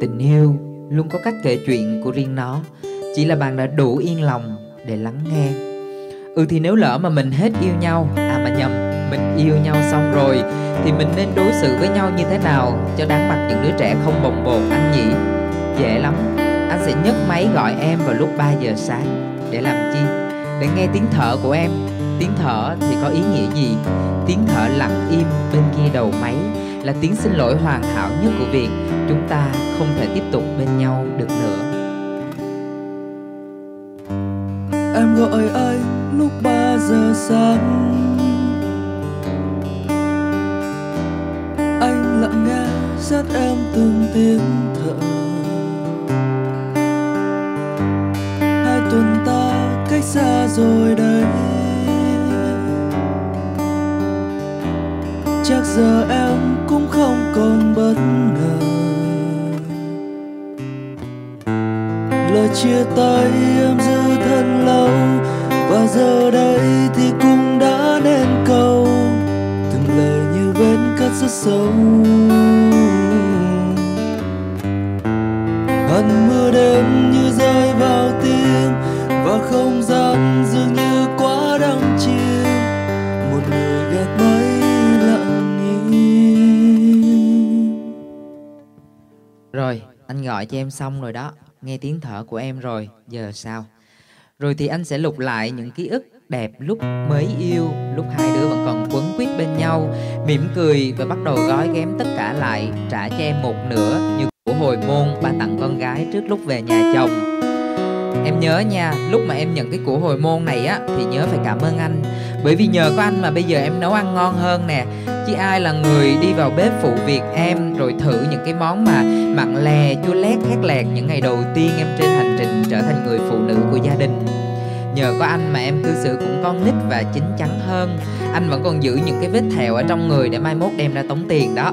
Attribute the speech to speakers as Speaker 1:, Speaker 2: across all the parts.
Speaker 1: tình yêu, luôn có cách kể chuyện của riêng nó. Chỉ là bạn đã đủ yên lòng để lắng nghe. Ừ thì nếu lỡ mà mình hết yêu nhau à mà nhầm, mình yêu nhau xong rồi, thì mình nên đối xử với nhau như thế nào cho đáng mặt những đứa trẻ không bồng bột, anh nhỉ? Dễ lắm. Anh sẽ nhấc máy gọi em vào lúc 3 giờ sáng. Để làm chi? Để nghe tiếng thở của em. Tiếng thở thì có ý nghĩa gì? Tiếng thở lặng im bên kia đầu máy là tiếng xin lỗi hoàn hảo nhất của việc chúng ta không thể tiếp tục bên nhau được nữa.
Speaker 2: Em gọi anh lúc 3 giờ sáng. Anh lặng nghe, dắt em từng tiếng thở. Giờ em cũng không còn bất ngờ. Lời chia tay em giữ thân lâu, và giờ đây thì cũng đã nên câu từng lời như vết cắt rất sâu. Hận mưa đêm như rơi vào tim, và không gian
Speaker 1: anh gọi cho em xong rồi đó. Nghe tiếng thở của em rồi, giờ sao? Rồi thì anh sẽ lục lại những ký ức đẹp lúc mới yêu, lúc hai đứa vẫn còn quấn quýt bên nhau, mỉm cười và bắt đầu gói ghém tất cả lại, trả cho em một nửa như của hồi môn ba tặng con gái trước lúc về nhà chồng. Em nhớ nha, lúc mà em nhận cái của hồi môn này á, thì nhớ phải cảm ơn anh bởi vì nhờ có anh mà bây giờ em nấu ăn ngon hơn nè. Chứ ai là người đi vào bếp phụ việc em, rồi thử những cái món mà mặn lè, chua lét, khét lẹt những ngày đầu tiên em trên hành trình trở thành người phụ nữ của gia đình. Nhờ có anh mà em cư xử cũng con nít và chín chắn hơn. Anh vẫn còn giữ những cái vết thẹo ở trong người để mai mốt đem ra tống tiền đó.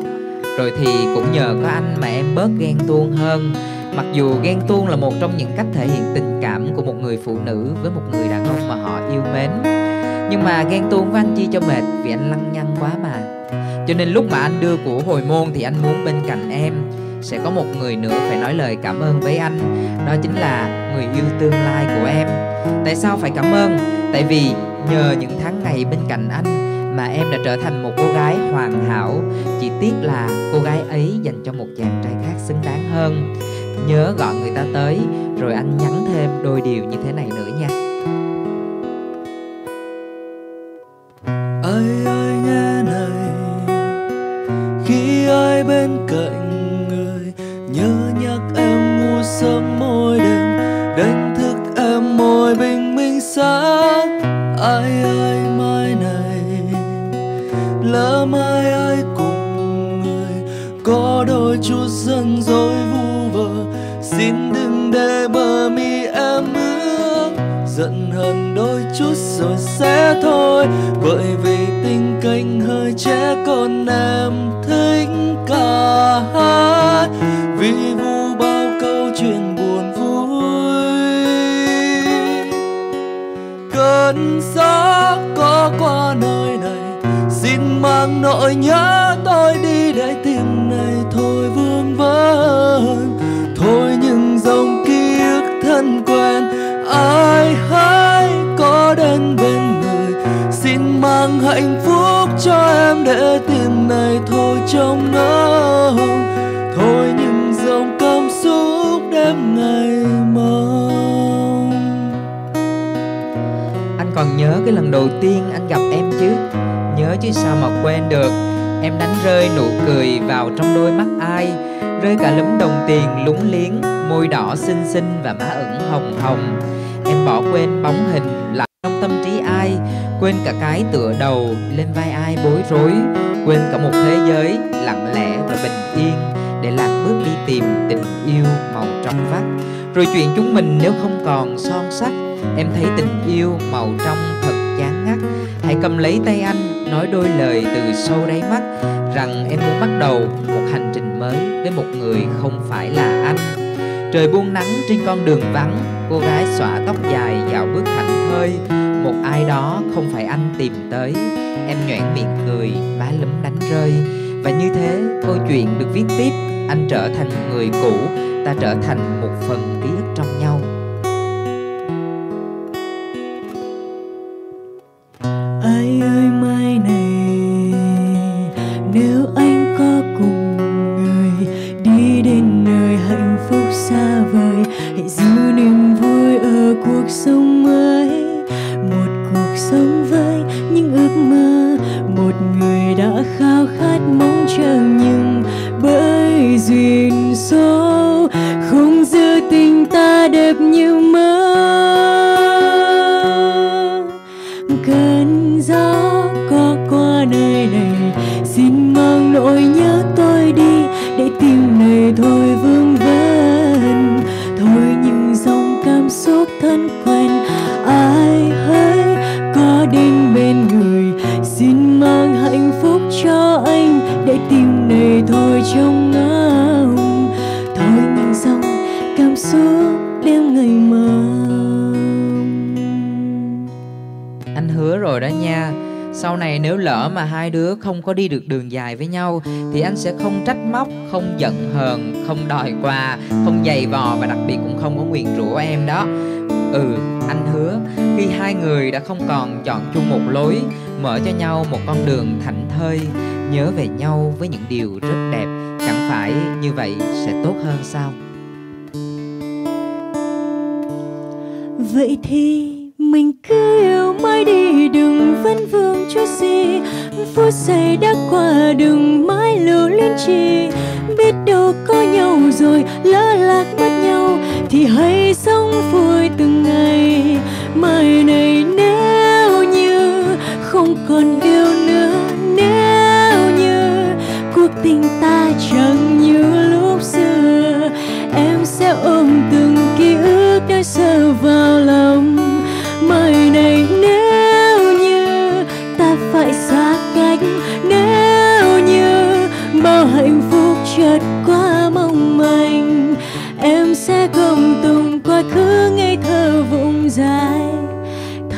Speaker 1: Rồi thì cũng nhờ có anh mà em bớt ghen tuông hơn. Mặc dù ghen tuông là một trong những cách thể hiện tình cảm của một người phụ nữ với một người đàn ông mà họ yêu mến nhưng mà ghen tuông với anh chi cho mệt vì anh lăng nhăng quá mà. Cho nên lúc mà anh đưa của hồi môn thì anh muốn bên cạnh em. Sẽ có một người nữa phải nói lời cảm ơn với anh. Đó chính là người yêu tương lai của em. Tại sao phải cảm ơn? Tại vì nhờ những tháng ngày bên cạnh anh mà em đã trở thành một cô gái hoàn hảo. Chỉ tiếc là cô gái ấy dành cho một chàng trai khác xứng đáng hơn. Nhớ gọi người ta tới, rồi anh nhắn thêm đôi điều như thế này nữa nha.
Speaker 2: Bên cạnh người. Nhớ nhắc em mua sớm mỗi đêm, đánh thức em mỗi bình minh sáng. Ai ai mai này, lỡ mai ai cùng người. Có đôi chút giận dối vu vơ, xin đừng để bờ mi em ướt giận hờn đôi chút rồi sẽ thôi, bởi vì tình cảnh hơi trẻ con em có qua nơi này. Xin mang nỗi nhớ tôi đi để tìm này. Thôi vương vấn thôi những dòng ký ức thân quen. Ai hãy có đến bên người, xin mang hạnh phúc cho em để tìm này. Thôi trong ngóng thôi những dòng cảm xúc đêm ngày.
Speaker 1: Nhớ cái lần đầu tiên anh gặp em chứ? Nhớ chứ sao mà quên được. Em đánh rơi nụ cười vào trong đôi mắt ai? Rơi cả lúm đồng tiền lúng liếng, môi đỏ xinh xinh và má ửng hồng hồng. Em bỏ quên bóng hình lại trong tâm trí ai? Quên cả cái tựa đầu lên vai ai bối rối? Quên cả một thế giới lặng lẽ và bình yên để lạc bước đi tìm tình yêu màu trong vắt. Rồi chuyện chúng mình nếu không còn son sắc em thấy tình yêu màu trong thật chán ngắt. Hãy cầm lấy tay anh, nói đôi lời từ sâu đáy mắt, rằng em muốn bắt đầu một hành trình mới với một người không phải là anh. Trời buông nắng trên con đường vắng, cô gái xõa tóc dài dạo bước thảnh thơi. Một ai đó không phải anh tìm tới. Em nhoẻn miệng cười, má lúm đánh rơi. Và như thế, câu chuyện được viết tiếp. Anh trở thành người cũ, ta trở thành một phần ký ức trong nhau.
Speaker 3: Mai ơi, mai này, nếu anh có cùng người đi đến nơi hạnh phúc xa vời, hãy giữ niềm vui ở cuộc sống mới một cuộc sống với những ước mơ, một người đã khao khát mong chờ nhau. Cơn gió anh
Speaker 1: hứa rồi đó nha. Sau này nếu lỡ mà hai đứa không có đi được đường dài với nhau, thì anh sẽ không trách móc, không giận hờn, không đòi quà, không giày vò và đặc biệt cũng không có nguyền rủa em đó. Ừ anh hứa, khi hai người đã không còn chọn chung một lối, mở cho nhau một con đường thảnh thơi, nhớ về nhau với những điều rất đẹp, chẳng phải như vậy sẽ tốt hơn sao?
Speaker 3: Vậy thì Phút giây đã qua đừng mãi lưu luyến chi Biết đâu có nhau rồi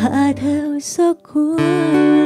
Speaker 3: Padahal cool.